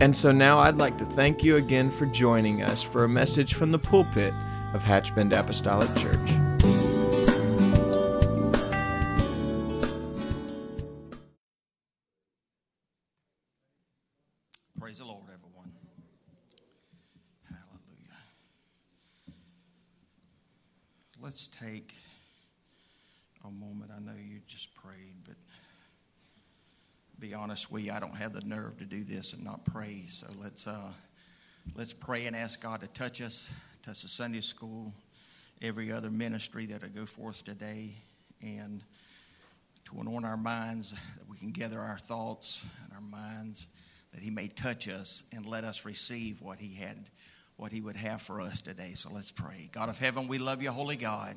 And so now I'd like to thank you again for joining us for a message from the pulpit of Hatchbend Apostolic Church. Praise the Lord, everyone. Hallelujah. Let's take a moment. I know you just prayed, but be honest you, I don't have the nerve to do this and not pray. So let's uh, let's pray and ask God to touch us, touch the Sunday school, every other ministry that will go forth today, and to anoint our minds that we can gather our thoughts and our minds that He may touch us and let us receive what He had what he would have for us today. So let's pray. God of heaven, we love you, holy God.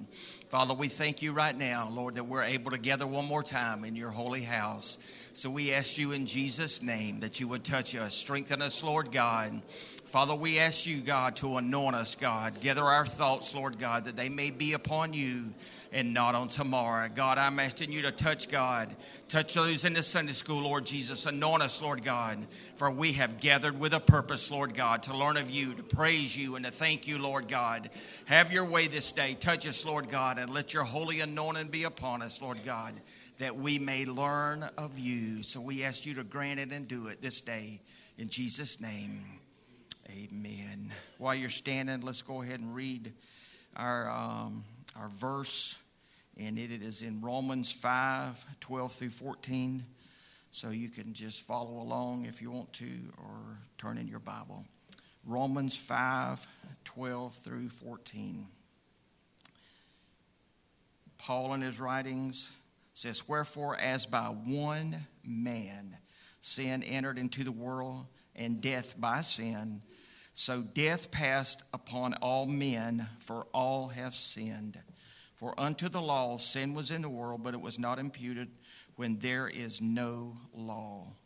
Father, we thank you right now, Lord, that we're able to gather one more time in your holy house. So we ask you in Jesus' name that you would touch us, strengthen us, Lord God. Father, we ask you, God, to anoint us, God. Gather our thoughts, Lord God, that they may be upon you and not on tomorrow. God, I'm asking you to touch God. Touch those in the Sunday school, Lord Jesus. Anoint us, Lord God, for we have gathered with a purpose, Lord God, to learn of you, to praise you, and to thank you, Lord God. Have your way this day. Touch us, Lord God, and let your holy anointing be upon us, Lord God, that we may learn of you. So we ask you to grant it and do it this day. In Jesus' name, amen. While you're standing, let's go ahead and read our, um, our verse and it is in Romans 5 12 through 14. So you can just follow along if you want to or turn in your Bible. Romans 5 12 through 14. Paul in his writings says, Wherefore, as by one man sin entered into the world, and death by sin, so death passed upon all men, for all have sinned. For unto the law sin was in the world, but it was not imputed when there is no law.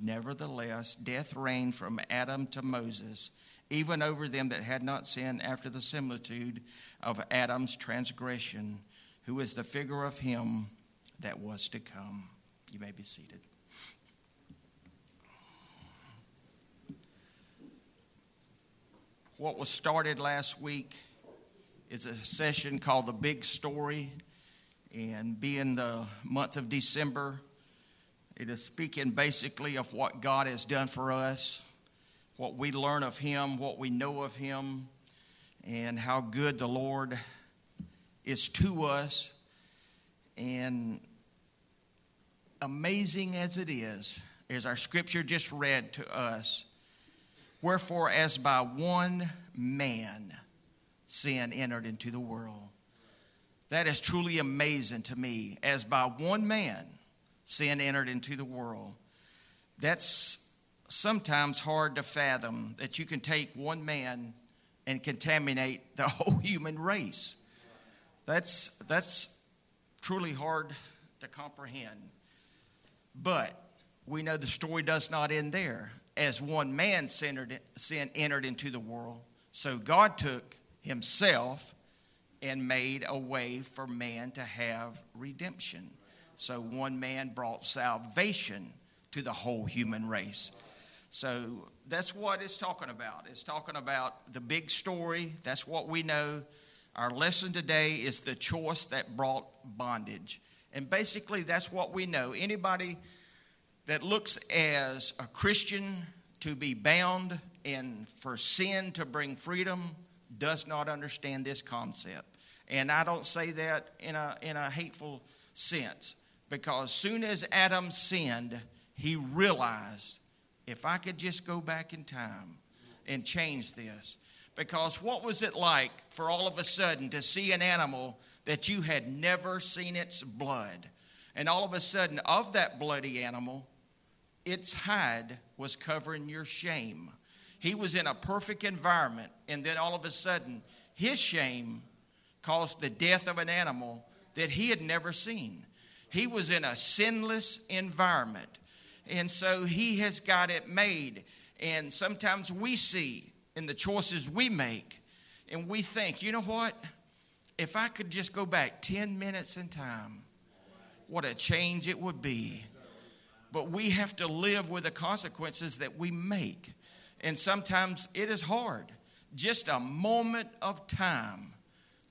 Nevertheless, death reigned from Adam to Moses, even over them that had not sinned after the similitude of Adam's transgression, who is the figure of him that was to come. You may be seated. What was started last week is a session called The Big Story. And being the month of December, it is speaking basically of what God has done for us, what we learn of Him, what we know of Him, and how good the Lord is to us. And amazing as it is, as our scripture just read to us, wherefore, as by one man, sin entered into the world. That is truly amazing to me. As by one man, sin entered into the world. That's sometimes hard to fathom that you can take one man and contaminate the whole human race. That's, that's truly hard to comprehend. But we know the story does not end there. As one man sin entered into the world, so God took himself and made a way for man to have redemption. So one man brought salvation to the whole human race. So that's what it's talking about. It's talking about the big story. That's what we know. Our lesson today is the choice that brought bondage. And basically, that's what we know. Anybody that looks as a Christian to be bound and for sin to bring freedom does not understand this concept. And I don't say that in a, in a hateful sense because soon as Adam sinned, he realized if I could just go back in time and change this. Because what was it like for all of a sudden to see an animal that you had never seen its blood? And all of a sudden, of that bloody animal, its hide was covering your shame. He was in a perfect environment, and then all of a sudden, his shame caused the death of an animal that he had never seen. He was in a sinless environment. And so he has got it made. And sometimes we see in the choices we make, and we think, you know what? If I could just go back 10 minutes in time, what a change it would be. But we have to live with the consequences that we make. And sometimes it is hard. Just a moment of time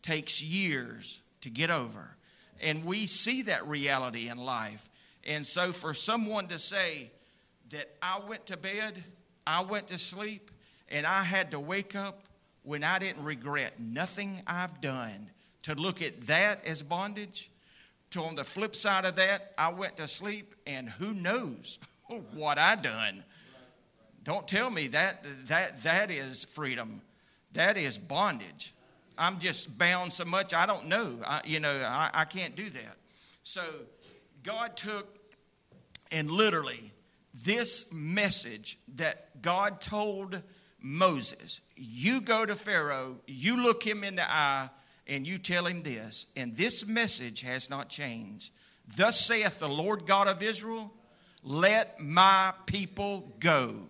takes years to get over. And we see that reality in life. And so for someone to say that I went to bed, I went to sleep, and I had to wake up when I didn't regret nothing I've done, to look at that as bondage, to on the flip side of that, I went to sleep, and who knows what I done. Don't tell me that that that is freedom. That is bondage. I'm just bound so much I don't know. I, you know, I, I can't do that. So God took and literally this message that God told Moses, you go to Pharaoh, you look him in the eye, and you tell him this, and this message has not changed. Thus saith the Lord God of Israel, let my people go.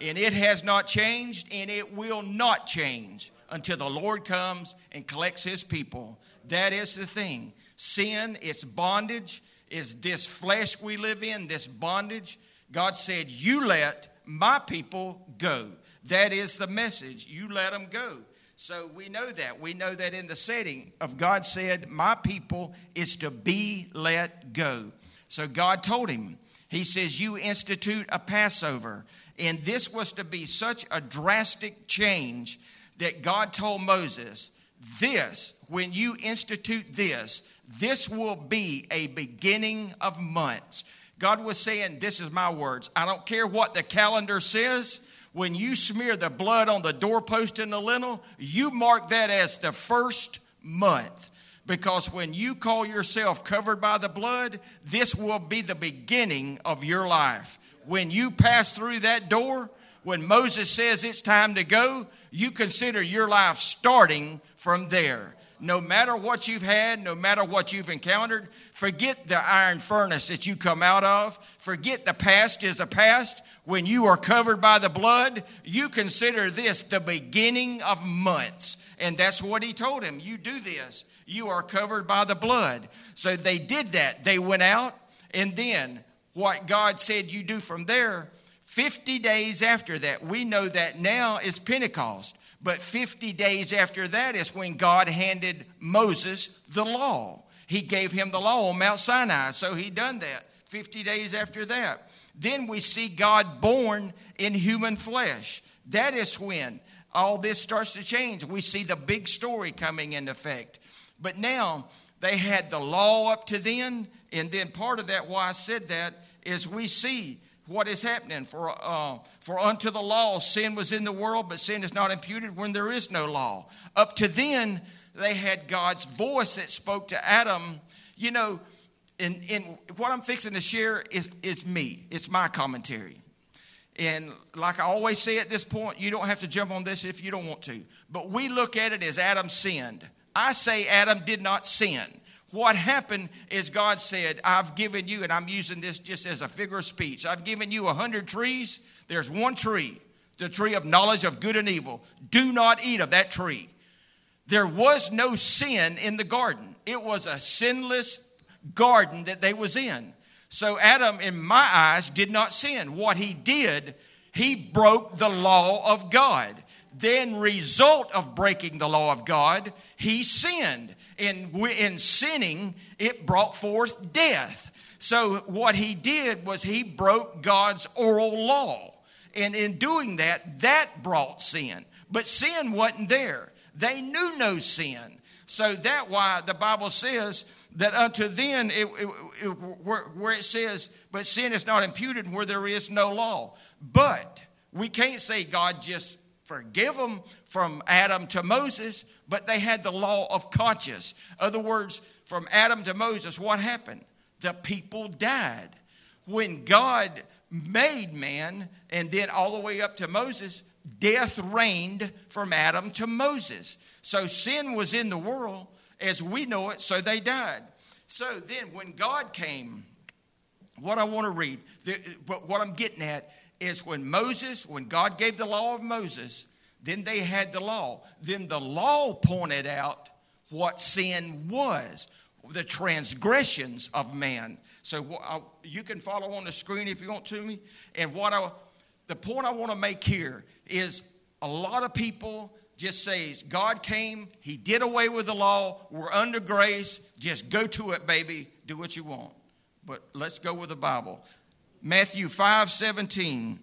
And it has not changed, and it will not change until the Lord comes and collects his people. That is the thing. Sin, it's bondage, is this flesh we live in, this bondage. God said, You let my people go. That is the message. You let them go. So we know that. We know that in the setting of God said, My people is to be let go. So God told him, He says, You institute a Passover. And this was to be such a drastic change that God told Moses, This, when you institute this, this will be a beginning of months. God was saying, This is my words. I don't care what the calendar says. When you smear the blood on the doorpost and the lintel, you mark that as the first month. Because when you call yourself covered by the blood, this will be the beginning of your life. When you pass through that door, when Moses says it's time to go, you consider your life starting from there. No matter what you've had, no matter what you've encountered, forget the iron furnace that you come out of. Forget the past is a past. When you are covered by the blood, you consider this the beginning of months. And that's what he told him. You do this. You are covered by the blood. So they did that. They went out, and then what God said you do from there 50 days after that, we know that now is Pentecost. But 50 days after that is when God handed Moses the law. He gave him the law on Mount Sinai. So he done that 50 days after that. Then we see God born in human flesh. That is when all this starts to change. We see the big story coming into effect. But now they had the law up to then, and then part of that, why I said that, is we see what is happening. For, uh, for unto the law, sin was in the world, but sin is not imputed when there is no law. Up to then, they had God's voice that spoke to Adam. You know, and, and what I'm fixing to share is, is me, it's my commentary. And like I always say at this point, you don't have to jump on this if you don't want to. But we look at it as Adam sinned. I say Adam did not sin. What happened is God said, I've given you, and I'm using this just as a figure of speech, I've given you a hundred trees. There's one tree, the tree of knowledge of good and evil. Do not eat of that tree. There was no sin in the garden. It was a sinless garden that they was in. So Adam, in my eyes, did not sin. What he did, he broke the law of God. Then, result of breaking the law of God, he sinned in, in sinning, it brought forth death. So, what he did was he broke God's oral law. And in doing that, that brought sin. But sin wasn't there. They knew no sin. So that why the Bible says that unto then, it, it, it, where, where it says, but sin is not imputed where there is no law. But we can't say God just forgive them from Adam to Moses but they had the law of conscience. Other words, from Adam to Moses, what happened? The people died. when God made man and then all the way up to Moses, death reigned from Adam to Moses. So sin was in the world as we know it, so they died. So then when God came, what I want to read, but what I'm getting at is when Moses, when God gave the law of Moses, then they had the law. Then the law pointed out what sin was, the transgressions of man. So uh, you can follow on the screen if you want to me. And what I, the point I want to make here is a lot of people just says God came, He did away with the law, we're under grace, just go to it, baby, do what you want. But let's go with the Bible. Matthew 5 17.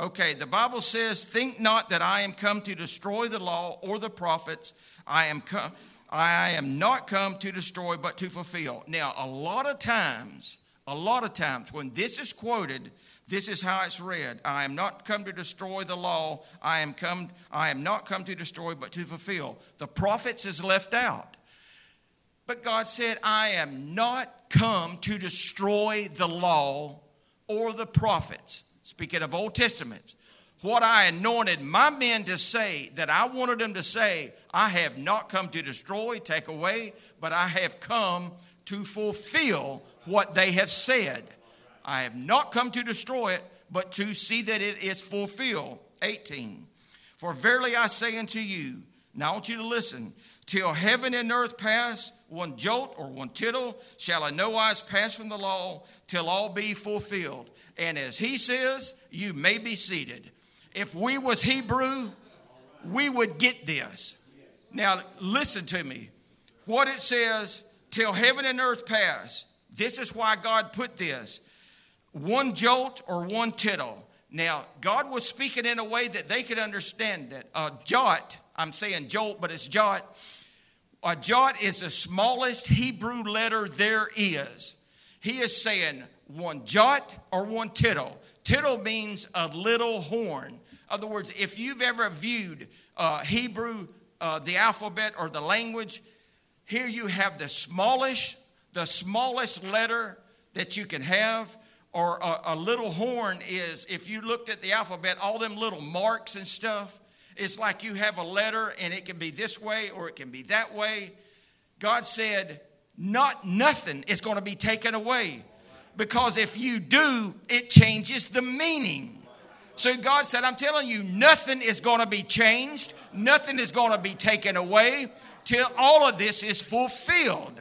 Okay, the Bible says, Think not that I am come to destroy the law or the prophets. I am come. I am not come to destroy, but to fulfill. Now, a lot of times, a lot of times when this is quoted, this is how it's read. I am not come to destroy the law. I am come I am not come to destroy but to fulfill. The prophets is left out. But God said, I am not come to destroy the law or the prophets. Speaking of Old Testament, what I anointed my men to say that I wanted them to say, I have not come to destroy, take away, but I have come to fulfill what they have said. I have not come to destroy it, but to see that it is fulfilled. 18. For verily I say unto you, now I want you to listen, till heaven and earth pass, one jolt or one tittle shall in no wise pass from the law till all be fulfilled. And as he says, you may be seated. If we was Hebrew, we would get this. Now listen to me. What it says, till heaven and earth pass. This is why God put this one jolt or one tittle. Now, God was speaking in a way that they could understand it. A jot, I'm saying jolt, but it's jot. A jot is the smallest Hebrew letter there is. He is saying one jot or one tittle. Tittle means a little horn. In other words, if you've ever viewed uh, Hebrew, uh, the alphabet or the language, here you have the smallest, the smallest letter that you can have or a, a, little horn is if you looked at the alphabet, all them little marks and stuff, it's like you have a letter and it can be this way or it can be that way. God said, not nothing is going to be taken away because if you do, it changes the meaning. So God said, I'm telling you, nothing is going to be changed, nothing is going to be taken away till all of this is fulfilled.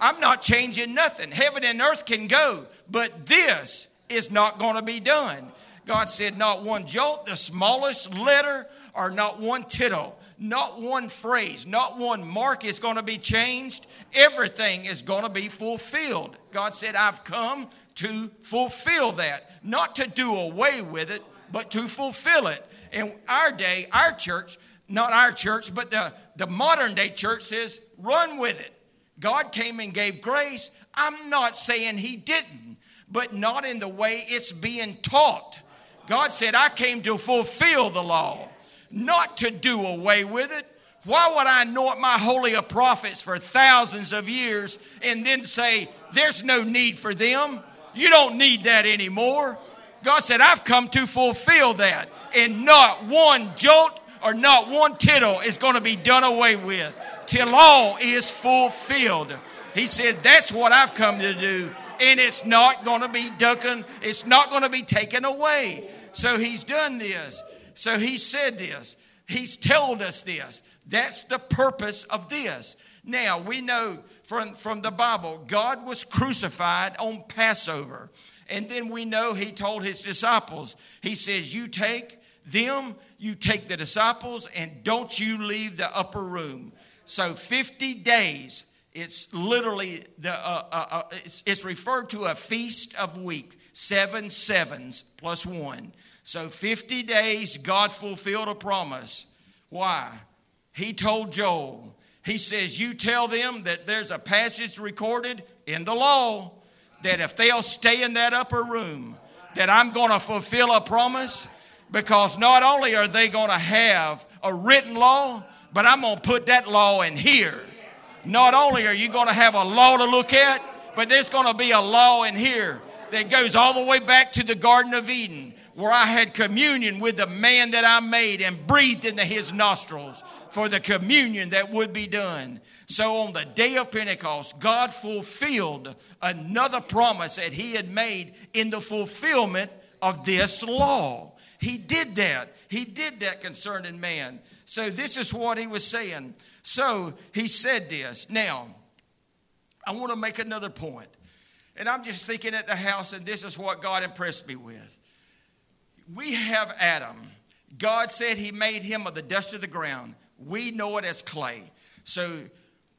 I'm not changing nothing. Heaven and earth can go, but this is not going to be done. God said, not one jolt, the smallest letter, or not one tittle, not one phrase, not one mark is going to be changed. Everything is going to be fulfilled. God said, I've come to fulfill that, not to do away with it, but to fulfill it. In our day, our church, not our church, but the, the modern day church says, run with it. God came and gave grace. I'm not saying He didn't, but not in the way it's being taught. God said, I came to fulfill the law, not to do away with it. Why would I anoint my holy prophets for thousands of years and then say, there's no need for them? You don't need that anymore. God said, I've come to fulfill that. And not one jolt or not one tittle is going to be done away with till all is fulfilled. He said, That's what I've come to do. And it's not going to be ducking, it's not going to be taken away. So he's done this. So he said this. He's told us this. That's the purpose of this. Now, we know from, from the Bible, God was crucified on Passover. And then we know he told his disciples, He says, You take them, you take the disciples, and don't you leave the upper room. So 50 days, it's literally the uh, uh, uh, it's, it's referred to a feast of week, seven sevens plus one. So 50 days, God fulfilled a promise. Why? He told Joel, he says, You tell them that there's a passage recorded in the law that if they'll stay in that upper room, that I'm going to fulfill a promise because not only are they going to have a written law, but I'm going to put that law in here. Not only are you going to have a law to look at, but there's going to be a law in here that goes all the way back to the Garden of Eden, where I had communion with the man that I made and breathed into his nostrils for the communion that would be done. So on the day of Pentecost, God fulfilled another promise that he had made in the fulfillment of this law. He did that. He did that concerning man. So this is what he was saying. So he said this. Now, I want to make another point. And I'm just thinking at the house, and this is what God impressed me with. We have Adam. God said he made him of the dust of the ground. We know it as clay. So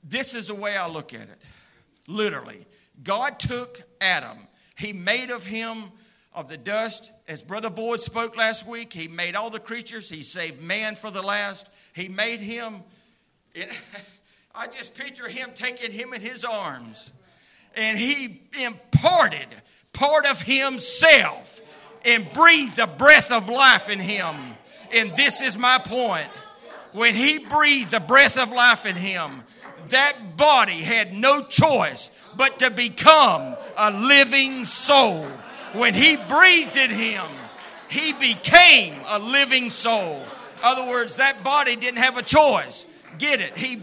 this is the way I look at it. Literally, God took Adam, he made of him of the dust. As Brother Boyd spoke last week, he made all the creatures. He saved man for the last. He made him. It, I just picture him taking him in his arms and he imparted part of himself and breathed the breath of life in him. And this is my point. When he breathed the breath of life in him, that body had no choice but to become a living soul. When he breathed in him, he became a living soul. In other words, that body didn't have a choice. Get it? He,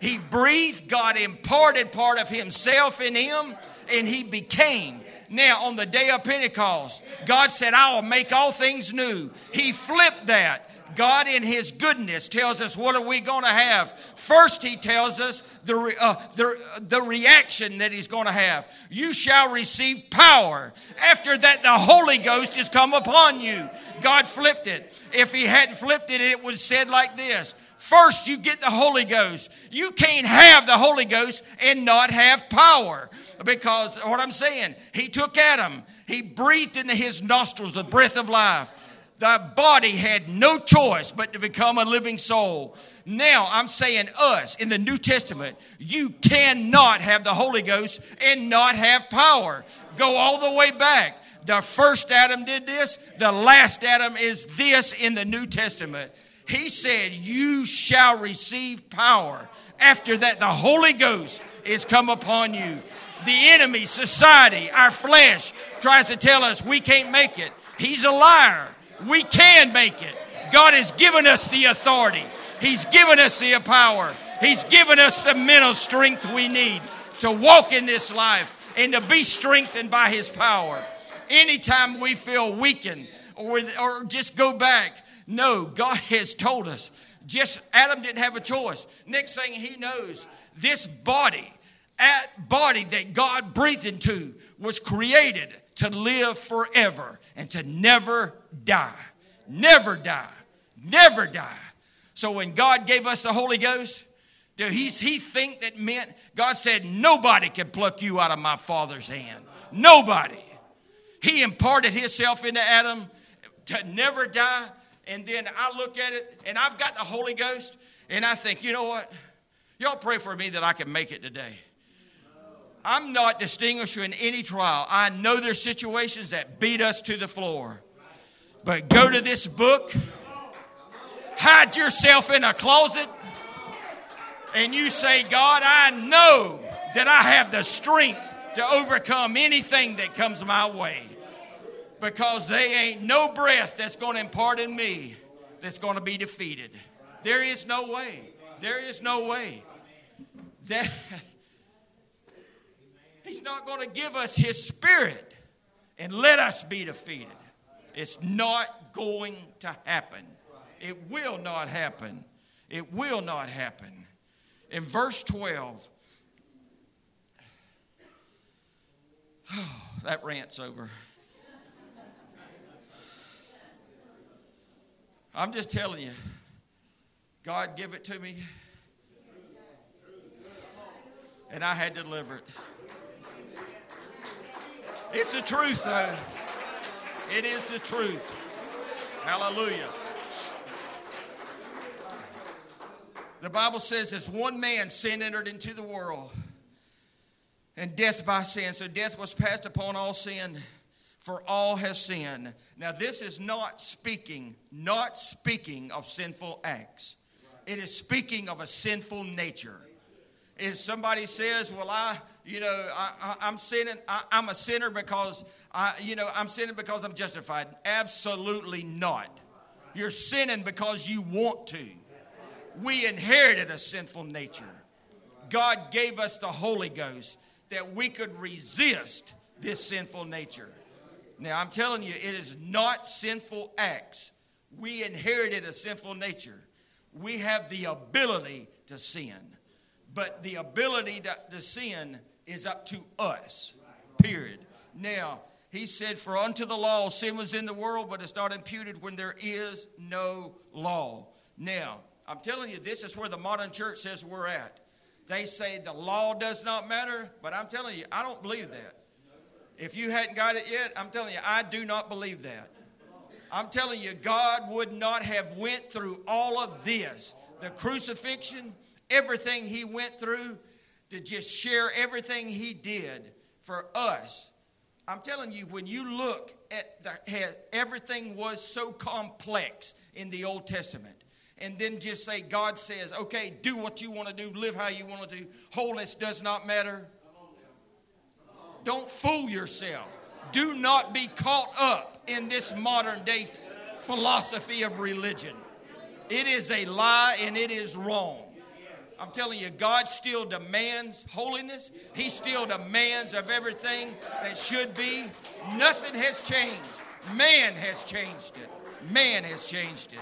he breathed, God imparted part of himself in him, and he became. Now, on the day of Pentecost, God said, I will make all things new. He flipped that. God, in His goodness, tells us what are we going to have. First, He tells us the, uh, the, the reaction that He's going to have. You shall receive power. After that, the Holy Ghost has come upon you. God flipped it. If He hadn't flipped it, it would have said like this First, you get the Holy Ghost. You can't have the Holy Ghost and not have power. Because what I'm saying, He took Adam, He breathed into his nostrils the breath of life. The body had no choice but to become a living soul. Now, I'm saying us in the New Testament, you cannot have the Holy Ghost and not have power. Go all the way back. The first Adam did this, the last Adam is this in the New Testament. He said, You shall receive power. After that, the Holy Ghost is come upon you. The enemy, society, our flesh tries to tell us we can't make it. He's a liar. We can make it. God has given us the authority, He's given us the power, He's given us the mental strength we need to walk in this life and to be strengthened by His power. Anytime we feel weakened or, or just go back, no, God has told us. Just Adam didn't have a choice. Next thing he knows, this body, that body that God breathed into, was created to live forever and to never die. Never die. Never die. So when God gave us the Holy Ghost, do he, he think that meant God said nobody can pluck you out of my Father's hand? Nobody. He imparted himself into Adam to never die. And then I look at it and I've got the Holy Ghost and I think, you know what? Y'all pray for me that I can make it today. I'm not distinguishing in any trial. I know there's situations that beat us to the floor. But go to this book, hide yourself in a closet, and you say, God, I know that I have the strength to overcome anything that comes my way. Because there ain't no breath that's going to impart in me that's going to be defeated. There is no way. There is no way. That He's not going to give us His Spirit and let us be defeated. It's not going to happen. It will not happen. It will not happen. In verse 12, oh, that rant's over. I'm just telling you, God give it to me, and I had to deliver it. It's the truth, though. It is the truth. Hallelujah. The Bible says, as one man sin entered into the world, and death by sin. So death was passed upon all sin, for all has sinned. Now, this is not speaking, not speaking of sinful acts. It is speaking of a sinful nature. Is somebody says, "Well, I, you know, I, am sinning. I, I'm a sinner because I, you know, I'm sinning because I'm justified." Absolutely not. You're sinning because you want to. We inherited a sinful nature. God gave us the Holy Ghost that we could resist this sinful nature. Now, I'm telling you, it is not sinful acts. We inherited a sinful nature. We have the ability to sin, but the ability to, to sin is up to us, period. Now, he said, For unto the law sin was in the world, but it's not imputed when there is no law. Now, I'm telling you, this is where the modern church says we're at. They say the law does not matter, but I'm telling you, I don't believe that. If you hadn't got it yet, I'm telling you, I do not believe that. I'm telling you, God would not have went through all of this, the crucifixion, everything he went through to just share everything he did for us. I'm telling you, when you look at the, everything was so complex in the Old Testament and then just say, God says, okay, do what you want to do, live how you want to do. Wholeness does not matter. Don't fool yourself. Do not be caught up in this modern day philosophy of religion. It is a lie and it is wrong. I'm telling you, God still demands holiness. He still demands of everything that should be. Nothing has changed. Man has changed it. Man has changed it.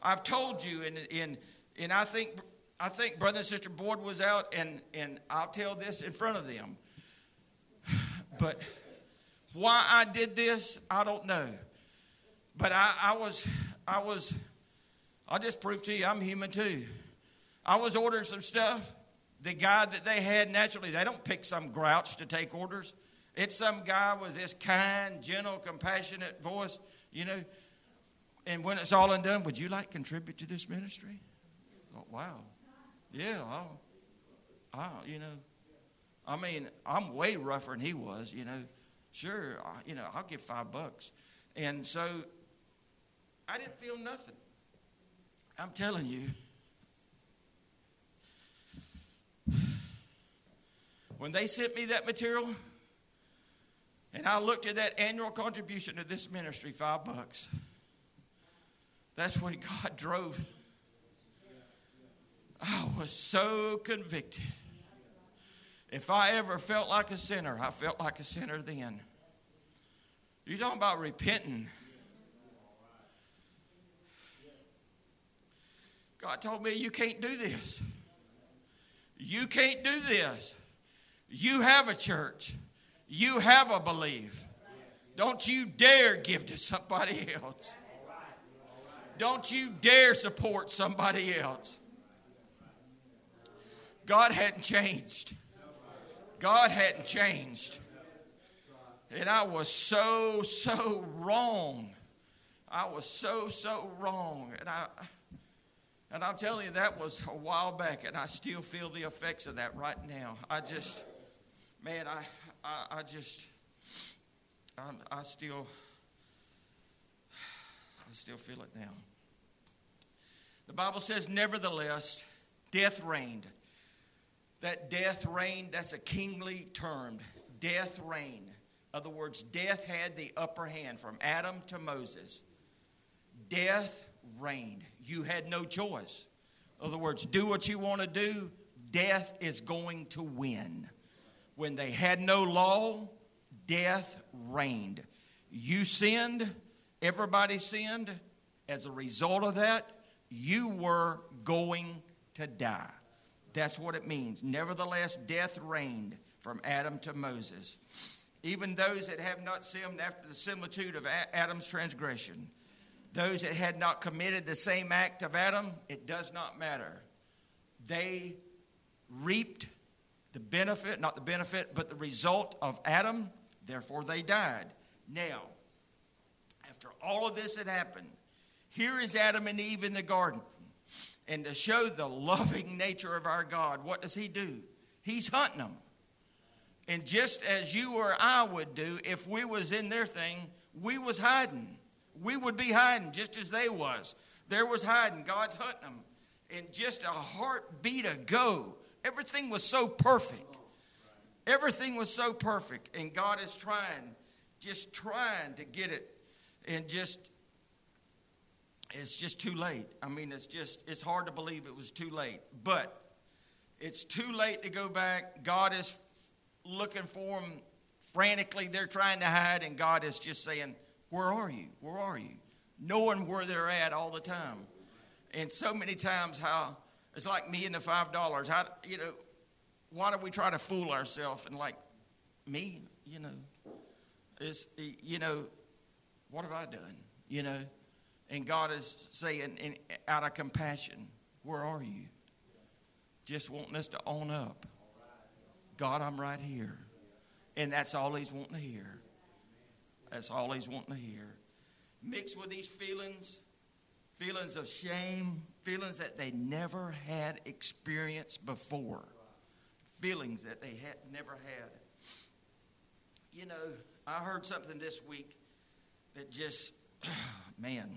I've told you, and, and, and I think I think brother and sister Board was out, and, and I'll tell this in front of them. But why I did this, I don't know. But I, I was, I was, I'll just prove to you I'm human too. I was ordering some stuff. The guy that they had, naturally, they don't pick some grouch to take orders. It's some guy with this kind, gentle, compassionate voice, you know. And when it's all undone, would you like to contribute to this ministry? I thought, wow. Yeah, I'll, I'll, you know. I mean, I'm way rougher than he was, you know. Sure, I, you know, I'll give five bucks. And so I didn't feel nothing. I'm telling you. When they sent me that material, and I looked at that annual contribution to this ministry, five bucks. That's when God drove. I was so convicted. If I ever felt like a sinner, I felt like a sinner then. You're talking about repenting. God told me, You can't do this. You can't do this. You have a church, you have a belief. Don't you dare give to somebody else. Don't you dare support somebody else. God hadn't changed. God hadn't changed. And I was so, so wrong. I was so, so wrong. And I and I'm telling you, that was a while back, and I still feel the effects of that right now. I just, man, I, I, I just, I, I still, I still feel it now. The Bible says, nevertheless, death reigned. That death reigned, that's a kingly term. Death reigned. In other words, death had the upper hand from Adam to Moses. Death reigned. You had no choice. In other words, do what you want to do, death is going to win. When they had no law, death reigned. You sinned, everybody sinned. As a result of that, you were going to die. That's what it means. Nevertheless, death reigned from Adam to Moses. Even those that have not sinned after the similitude of Adam's transgression, those that had not committed the same act of Adam, it does not matter. They reaped the benefit, not the benefit, but the result of Adam, therefore they died. Now, after all of this had happened, here is Adam and Eve in the garden. And to show the loving nature of our God, what does he do? He's hunting them. And just as you or I would do if we was in their thing, we was hiding. We would be hiding just as they was. There was hiding. God's hunting them. And just a heartbeat ago, Everything was so perfect. Everything was so perfect. And God is trying, just trying to get it. And just, it's just too late. I mean, it's just, it's hard to believe it was too late. But it's too late to go back. God is looking for them frantically. They're trying to hide. And God is just saying, Where are you? Where are you? Knowing where they're at all the time. And so many times, how it's like me and the five dollars. How you know? Why do we try to fool ourselves and like me? You know, is you know, what have I done? You know, and God is saying, in, out of compassion, where are you? Just wanting us to own up. God, I'm right here, and that's all He's wanting to hear. That's all He's wanting to hear. Mixed with these feelings feelings of shame, feelings that they never had experienced before, feelings that they had never had. You know, I heard something this week that just, man,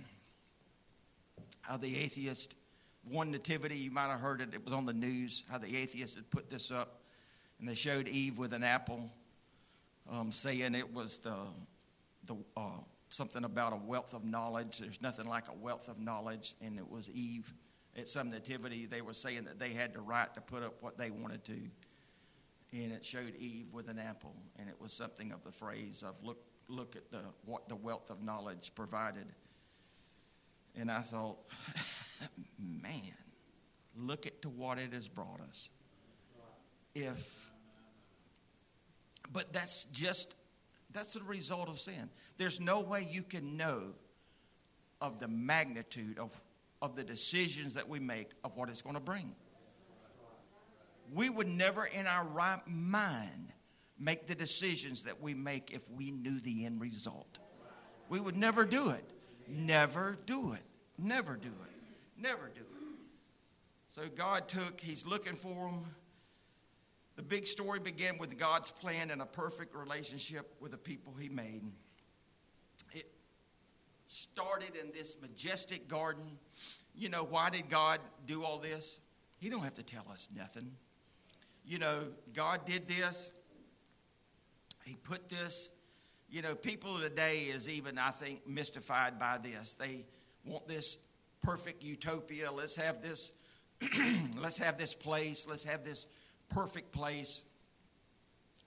how the atheist, one nativity, you might have heard it, it was on the news, how the atheist had put this up, and they showed Eve with an apple, um, saying it was the, the uh, something about a wealth of knowledge. There's nothing like a wealth of knowledge. And it was Eve at some nativity. They were saying that they had the right to put up what they wanted to. And it showed Eve with an apple. And it was something of the phrase of look, look at the, what the wealth of knowledge provided. And I thought, man, look at to what it has brought us. If, but that's just that's the result of sin. There's no way you can know of the magnitude of, of the decisions that we make of what it's going to bring. We would never, in our right mind, make the decisions that we make if we knew the end result. We would never do it. Never do it. Never do it. Never do it. So God took, He's looking for them the big story began with God's plan and a perfect relationship with the people He made. It started in this majestic garden. You know, why did God do all this? He don't have to tell us nothing. You know, God did this. He put this. You know, people today is even, I think, mystified by this. They want this perfect utopia. Let's have this. let's have this place. Let's have this perfect place.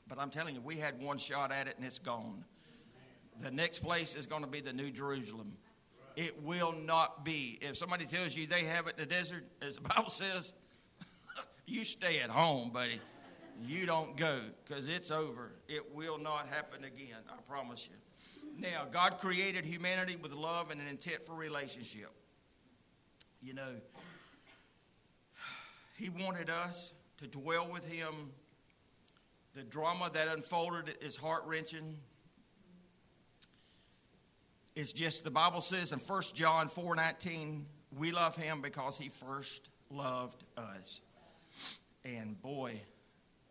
But I'm telling you, we had one shot at it and it's gone. The next place is going to be the New Jerusalem. It will not be. If somebody tells you they have it in the desert, as the Bible says, you stay at home, buddy. You don't go because it's over. It will not happen again. I promise you. Now, God created humanity with love and an intent for relationship. You know, He wanted us to dwell with him. The drama that unfolded is heart wrenching. It's just the Bible says in 1 John 4 19, we love him because he first loved us. And boy,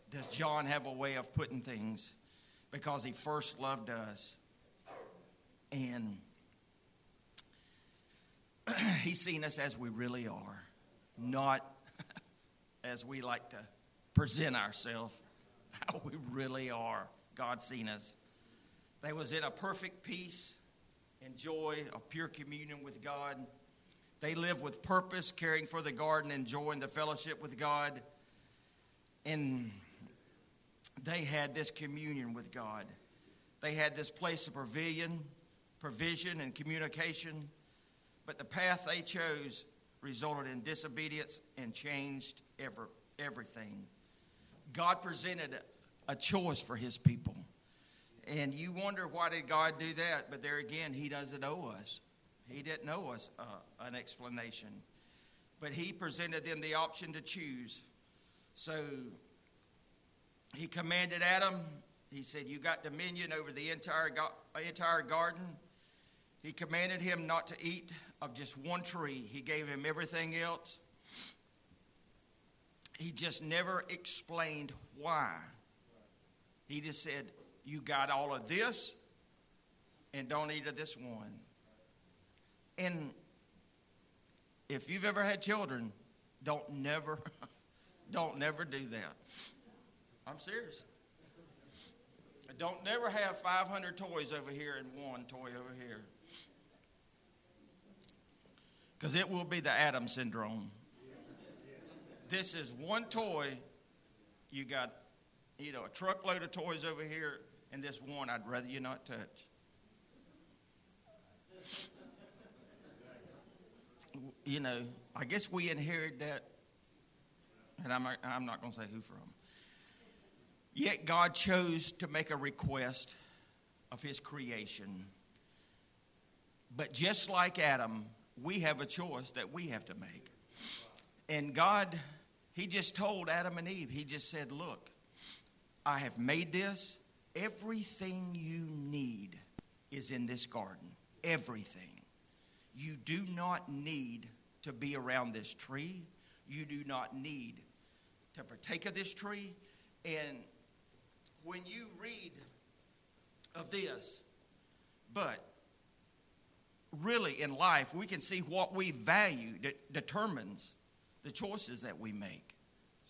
does John have a way of putting things because he first loved us. And he's seen us as we really are, not as we like to present ourselves, how we really are. God seen us. They was in a perfect peace and joy a pure communion with God. They lived with purpose, caring for the garden, enjoying the fellowship with God. And they had this communion with God. They had this place of provision, provision and communication. But the path they chose resulted in disobedience and changed ever, everything. God presented a choice for his people. And you wonder why did God do that? But there again, he doesn't owe us. He didn't owe us uh, an explanation. But he presented them the option to choose. So he commanded Adam, he said, You got dominion over the entire, go- entire garden. He commanded him not to eat of just one tree, he gave him everything else he just never explained why. He just said, You got all of this, and don't eat of this one. And if you've ever had children, don't never, Don't never do that. I'm serious. Don't never have 500 toys over here and one toy over here. Because it will be the Adam syndrome. This is one toy. You got, you know, a truckload of toys over here, and this one I'd rather you not touch. You know, I guess we inherit that, and I'm, I'm not going to say who from. Yet God chose to make a request of his creation. But just like Adam, we have a choice that we have to make. And God, he just told Adam and Eve, he just said, Look, I have made this. Everything you need is in this garden. Everything. You do not need to be around this tree. You do not need to partake of this tree. And when you read of this, but really in life, we can see what we value that determines the choices that we make.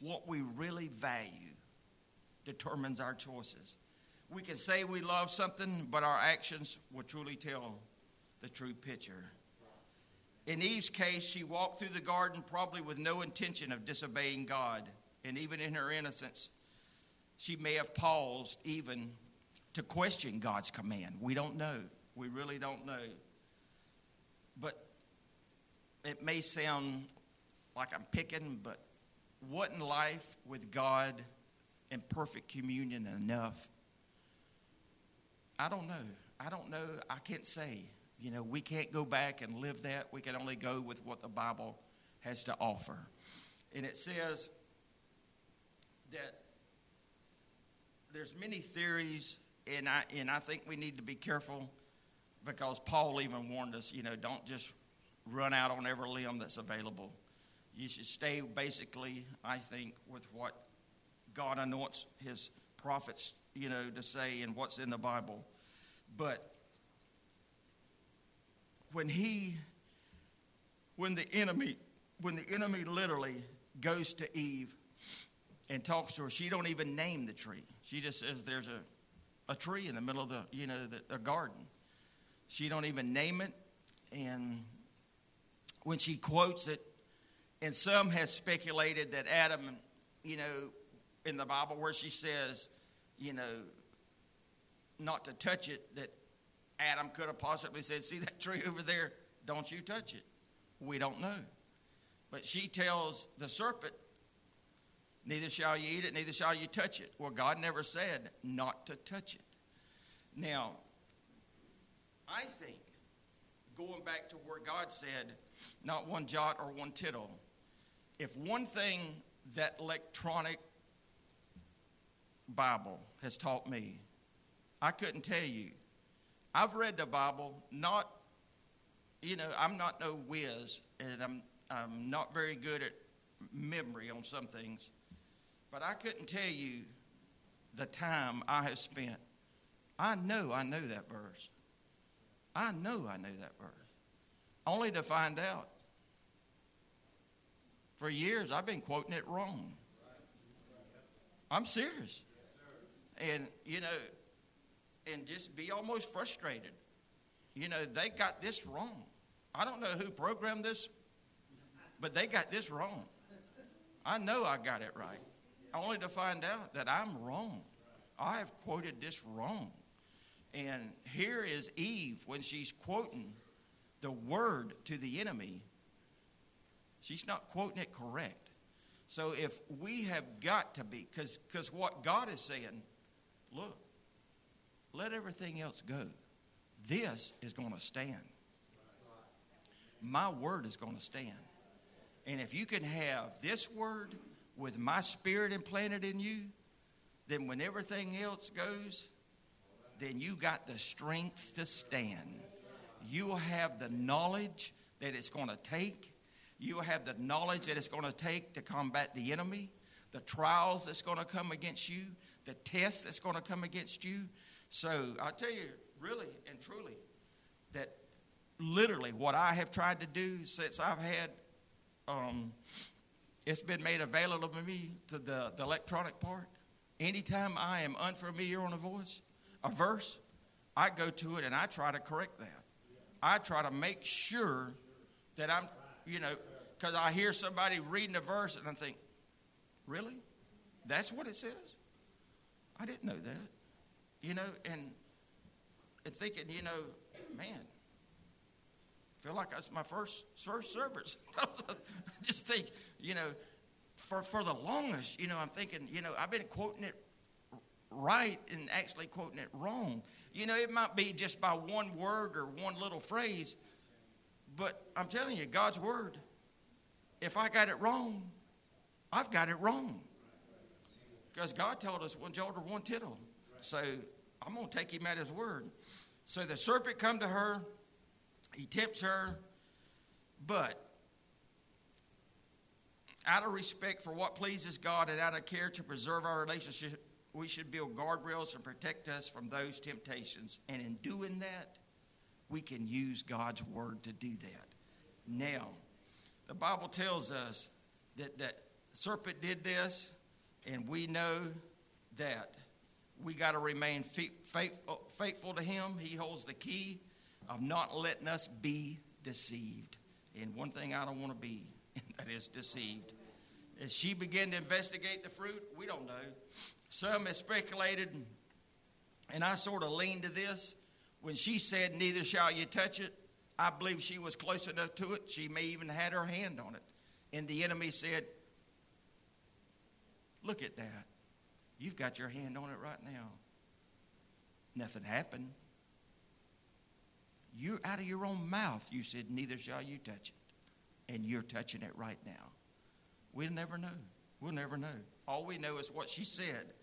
What we really value determines our choices. We can say we love something, but our actions will truly tell the true picture. In Eve's case, she walked through the garden probably with no intention of disobeying God. And even in her innocence, she may have paused even to question God's command. We don't know. We really don't know. But it may sound like I'm picking, but wasn't life with God in perfect communion enough? I don't know. I don't know. I can't say. You know, we can't go back and live that. We can only go with what the Bible has to offer. And it says that there's many theories, and I and I think we need to be careful because Paul even warned us. You know, don't just run out on every limb that's available. You should stay basically, I think, with what God anoints His prophets, you know, to say and what's in the Bible. But when he, when the enemy, when the enemy literally goes to Eve and talks to her, she don't even name the tree. She just says there's a, a tree in the middle of the, you know, the, garden. She don't even name it. And when she quotes it, and some has speculated that Adam, you know, in the Bible where she says, you know, not to touch it, that Adam could have possibly said, See that tree over there? Don't you touch it. We don't know. But she tells the serpent, Neither shall you eat it, neither shall you touch it. Well, God never said not to touch it. Now, I think, going back to where God said, not one jot or one tittle, if one thing that electronic Bible has taught me, I couldn't tell you. I've read the Bible, not, you know, I'm not no whiz, and I'm, I'm not very good at memory on some things. But I couldn't tell you the time I have spent. I know I know that verse. I know I knew that verse. Only to find out. For years, I've been quoting it wrong. I'm serious. And, you know, and just be almost frustrated. You know, they got this wrong. I don't know who programmed this, but they got this wrong. I know I got it right only to find out that I'm wrong. I have quoted this wrong. And here is Eve when she's quoting the word to the enemy. She's not quoting it correct. So if we have got to be, because what God is saying, look, let everything else go. This is going to stand. My word is going to stand. And if you can have this word with my spirit implanted in you, then when everything else goes, then you got the strength to stand. You will have the knowledge that it's going to take. You will have the knowledge that it's going to take to combat the enemy, the trials that's going to come against you, the test that's going to come against you. So I tell you, really and truly, that literally what I have tried to do since I've had um, it's been made available to me to the, the electronic part. Anytime I am unfamiliar on a voice, a verse, I go to it and I try to correct that. I try to make sure that I'm, you know, because I hear somebody reading a verse and I think, really? That's what it says? I didn't know that. You know, and, and thinking, you know, man, feel like that's my first first service. Just think, you know, for for the longest, you know, I'm thinking, you know, I've been quoting it right and actually quoting it wrong. You know, it might be just by one word or one little phrase, but I'm telling you, God's word, if I got it wrong, I've got it wrong. Because God told us one jot or one tittle. So I'm going to take him at his word. So the serpent come to her, he tempts her, but out of respect for what pleases God and out of care to preserve our relationship, we should build guardrails and protect us from those temptations. And in doing that, we can use God's word to do that. Now, the Bible tells us that that serpent did this, and we know that we got to remain faithful, faithful to him. He holds the key of not letting us be deceived. And one thing I don't want to be, that is deceived. As she began to investigate the fruit, we don't know. Some have speculated, and I sort of lean to this. When she said, Neither shall you touch it, I believe she was close enough to it. She may even had her hand on it. And the enemy said, Look at that. You've got your hand on it right now. Nothing happened. You're out of your own mouth, you said, Neither shall you touch it. And you're touching it right now. We'll never know. We'll never know. All we know is what she said.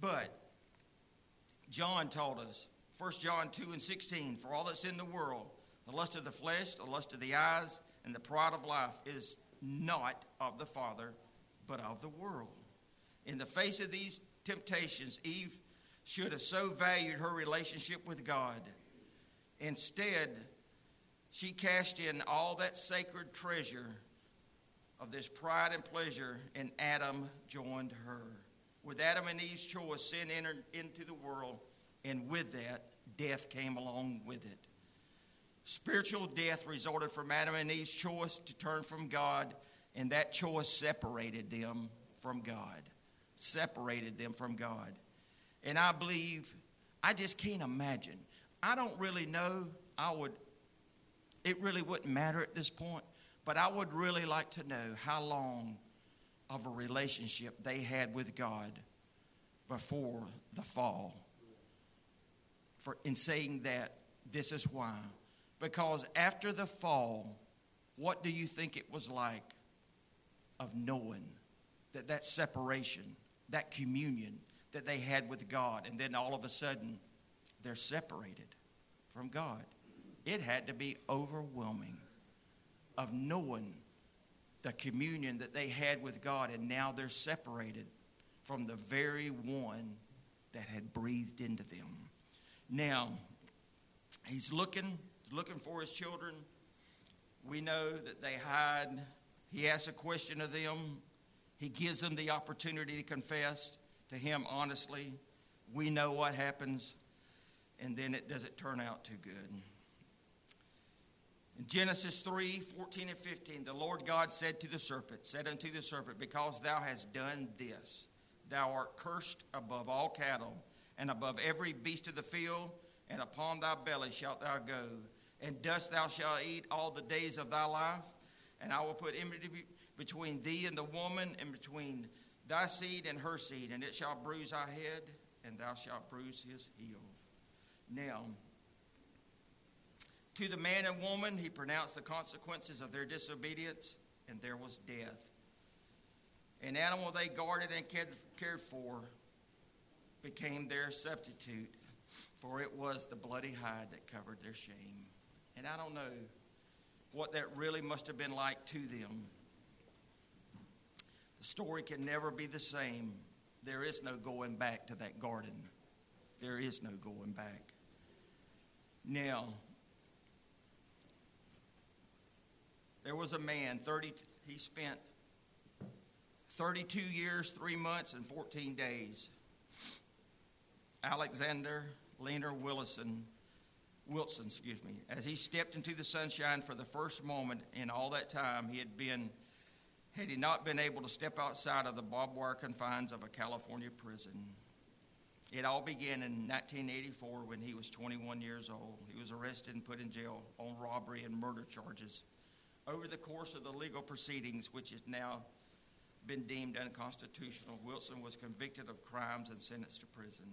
But John told us, 1 John 2 and 16, for all that's in the world, the lust of the flesh, the lust of the eyes, and the pride of life is not of the Father, but of the world. In the face of these temptations, Eve should have so valued her relationship with God. Instead, she cast in all that sacred treasure of this pride and pleasure, and Adam joined her. With Adam and Eve's choice, sin entered into the world, and with that, death came along with it. Spiritual death resulted from Adam and Eve's choice to turn from God, and that choice separated them from God. Separated them from God. And I believe, I just can't imagine. I don't really know. I would, it really wouldn't matter at this point, but I would really like to know how long of a relationship they had with God before the fall. For in saying that, this is why. Because after the fall, what do you think it was like of knowing that that separation, that communion that they had with God, and then all of a sudden they're separated from God? It had to be overwhelming of knowing the communion that they had with God, and now they're separated from the very one that had breathed into them. Now, he's looking, looking for his children. We know that they hide. He asks a question of them. He gives them the opportunity to confess to him honestly. We know what happens, and then it doesn't turn out too good. In Genesis 3 14 and 15, the Lord God said to the serpent, said unto the serpent, Because thou hast done this, thou art cursed above all cattle, and above every beast of the field, and upon thy belly shalt thou go. And dust thou shalt eat all the days of thy life, and I will put enmity between thee and the woman, and between thy seed and her seed, and it shall bruise thy head, and thou shalt bruise his heel. Now, to the man and woman, he pronounced the consequences of their disobedience, and there was death. An animal they guarded and cared for became their substitute, for it was the bloody hide that covered their shame. And I don't know what that really must have been like to them. The story can never be the same. There is no going back to that garden. There is no going back. Now, there was a man, 30, he spent 32 years, 3 months, and 14 days. Alexander Leonard Willison, Wilson, excuse me, as he stepped into the sunshine for the first moment in all that time he had been, had he not been able to step outside of the barbed wire confines of a California prison. It all began in 1984 when he was 21 years old. He was arrested and put in jail on robbery and murder charges. Over the course of the legal proceedings, which has now been deemed unconstitutional, Wilson was convicted of crimes and sentenced to prison.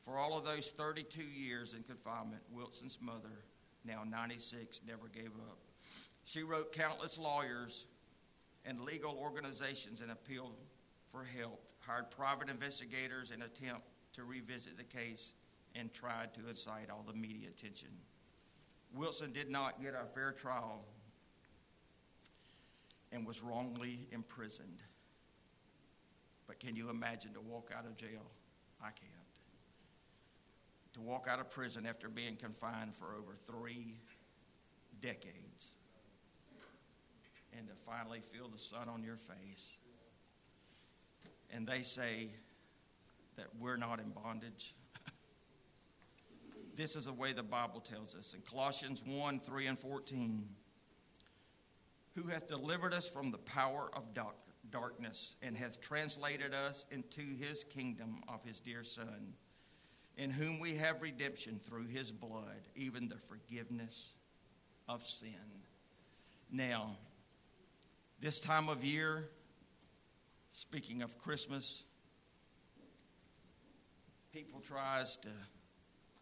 For all of those 32 years in confinement, Wilson's mother, now 96, never gave up. She wrote countless lawyers and legal organizations and appealed for help, hired private investigators in attempt to revisit the case, and tried to incite all the media attention. Wilson did not get a fair trial and was wrongly imprisoned. But can you imagine to walk out of jail? I can't to walk out of prison after being confined for over three decades and to finally feel the sun on your face. And they say that we're not in bondage. this is the way the Bible tells us in Colossians 1 3 and 14. Who hath delivered us from the power of darkness and hath translated us into his kingdom of his dear Son in whom we have redemption through his blood, even the forgiveness of sin. Now, this time of year, speaking of Christmas, people tries to,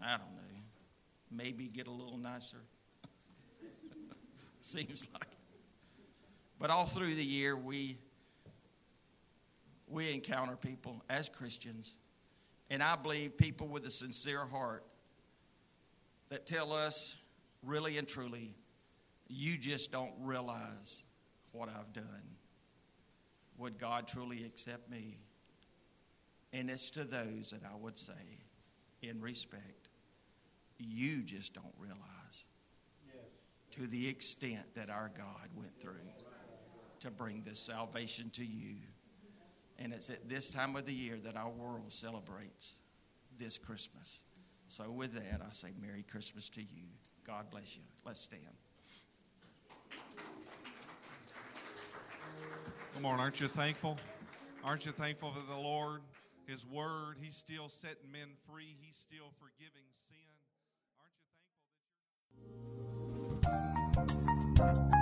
I don't know, maybe get a little nicer. Seems like. But all through the year, we we encounter people as Christians and I believe people with a sincere heart that tell us really and truly, you just don't realize what I've done. Would God truly accept me? And it's to those that I would say, in respect, you just don't realize yes. to the extent that our God went through to bring this salvation to you. And it's at this time of the year that our world celebrates this Christmas. So, with that, I say Merry Christmas to you. God bless you. Let's stand. Come on, aren't you thankful? Aren't you thankful for the Lord? His word, He's still setting men free, He's still forgiving sin. Aren't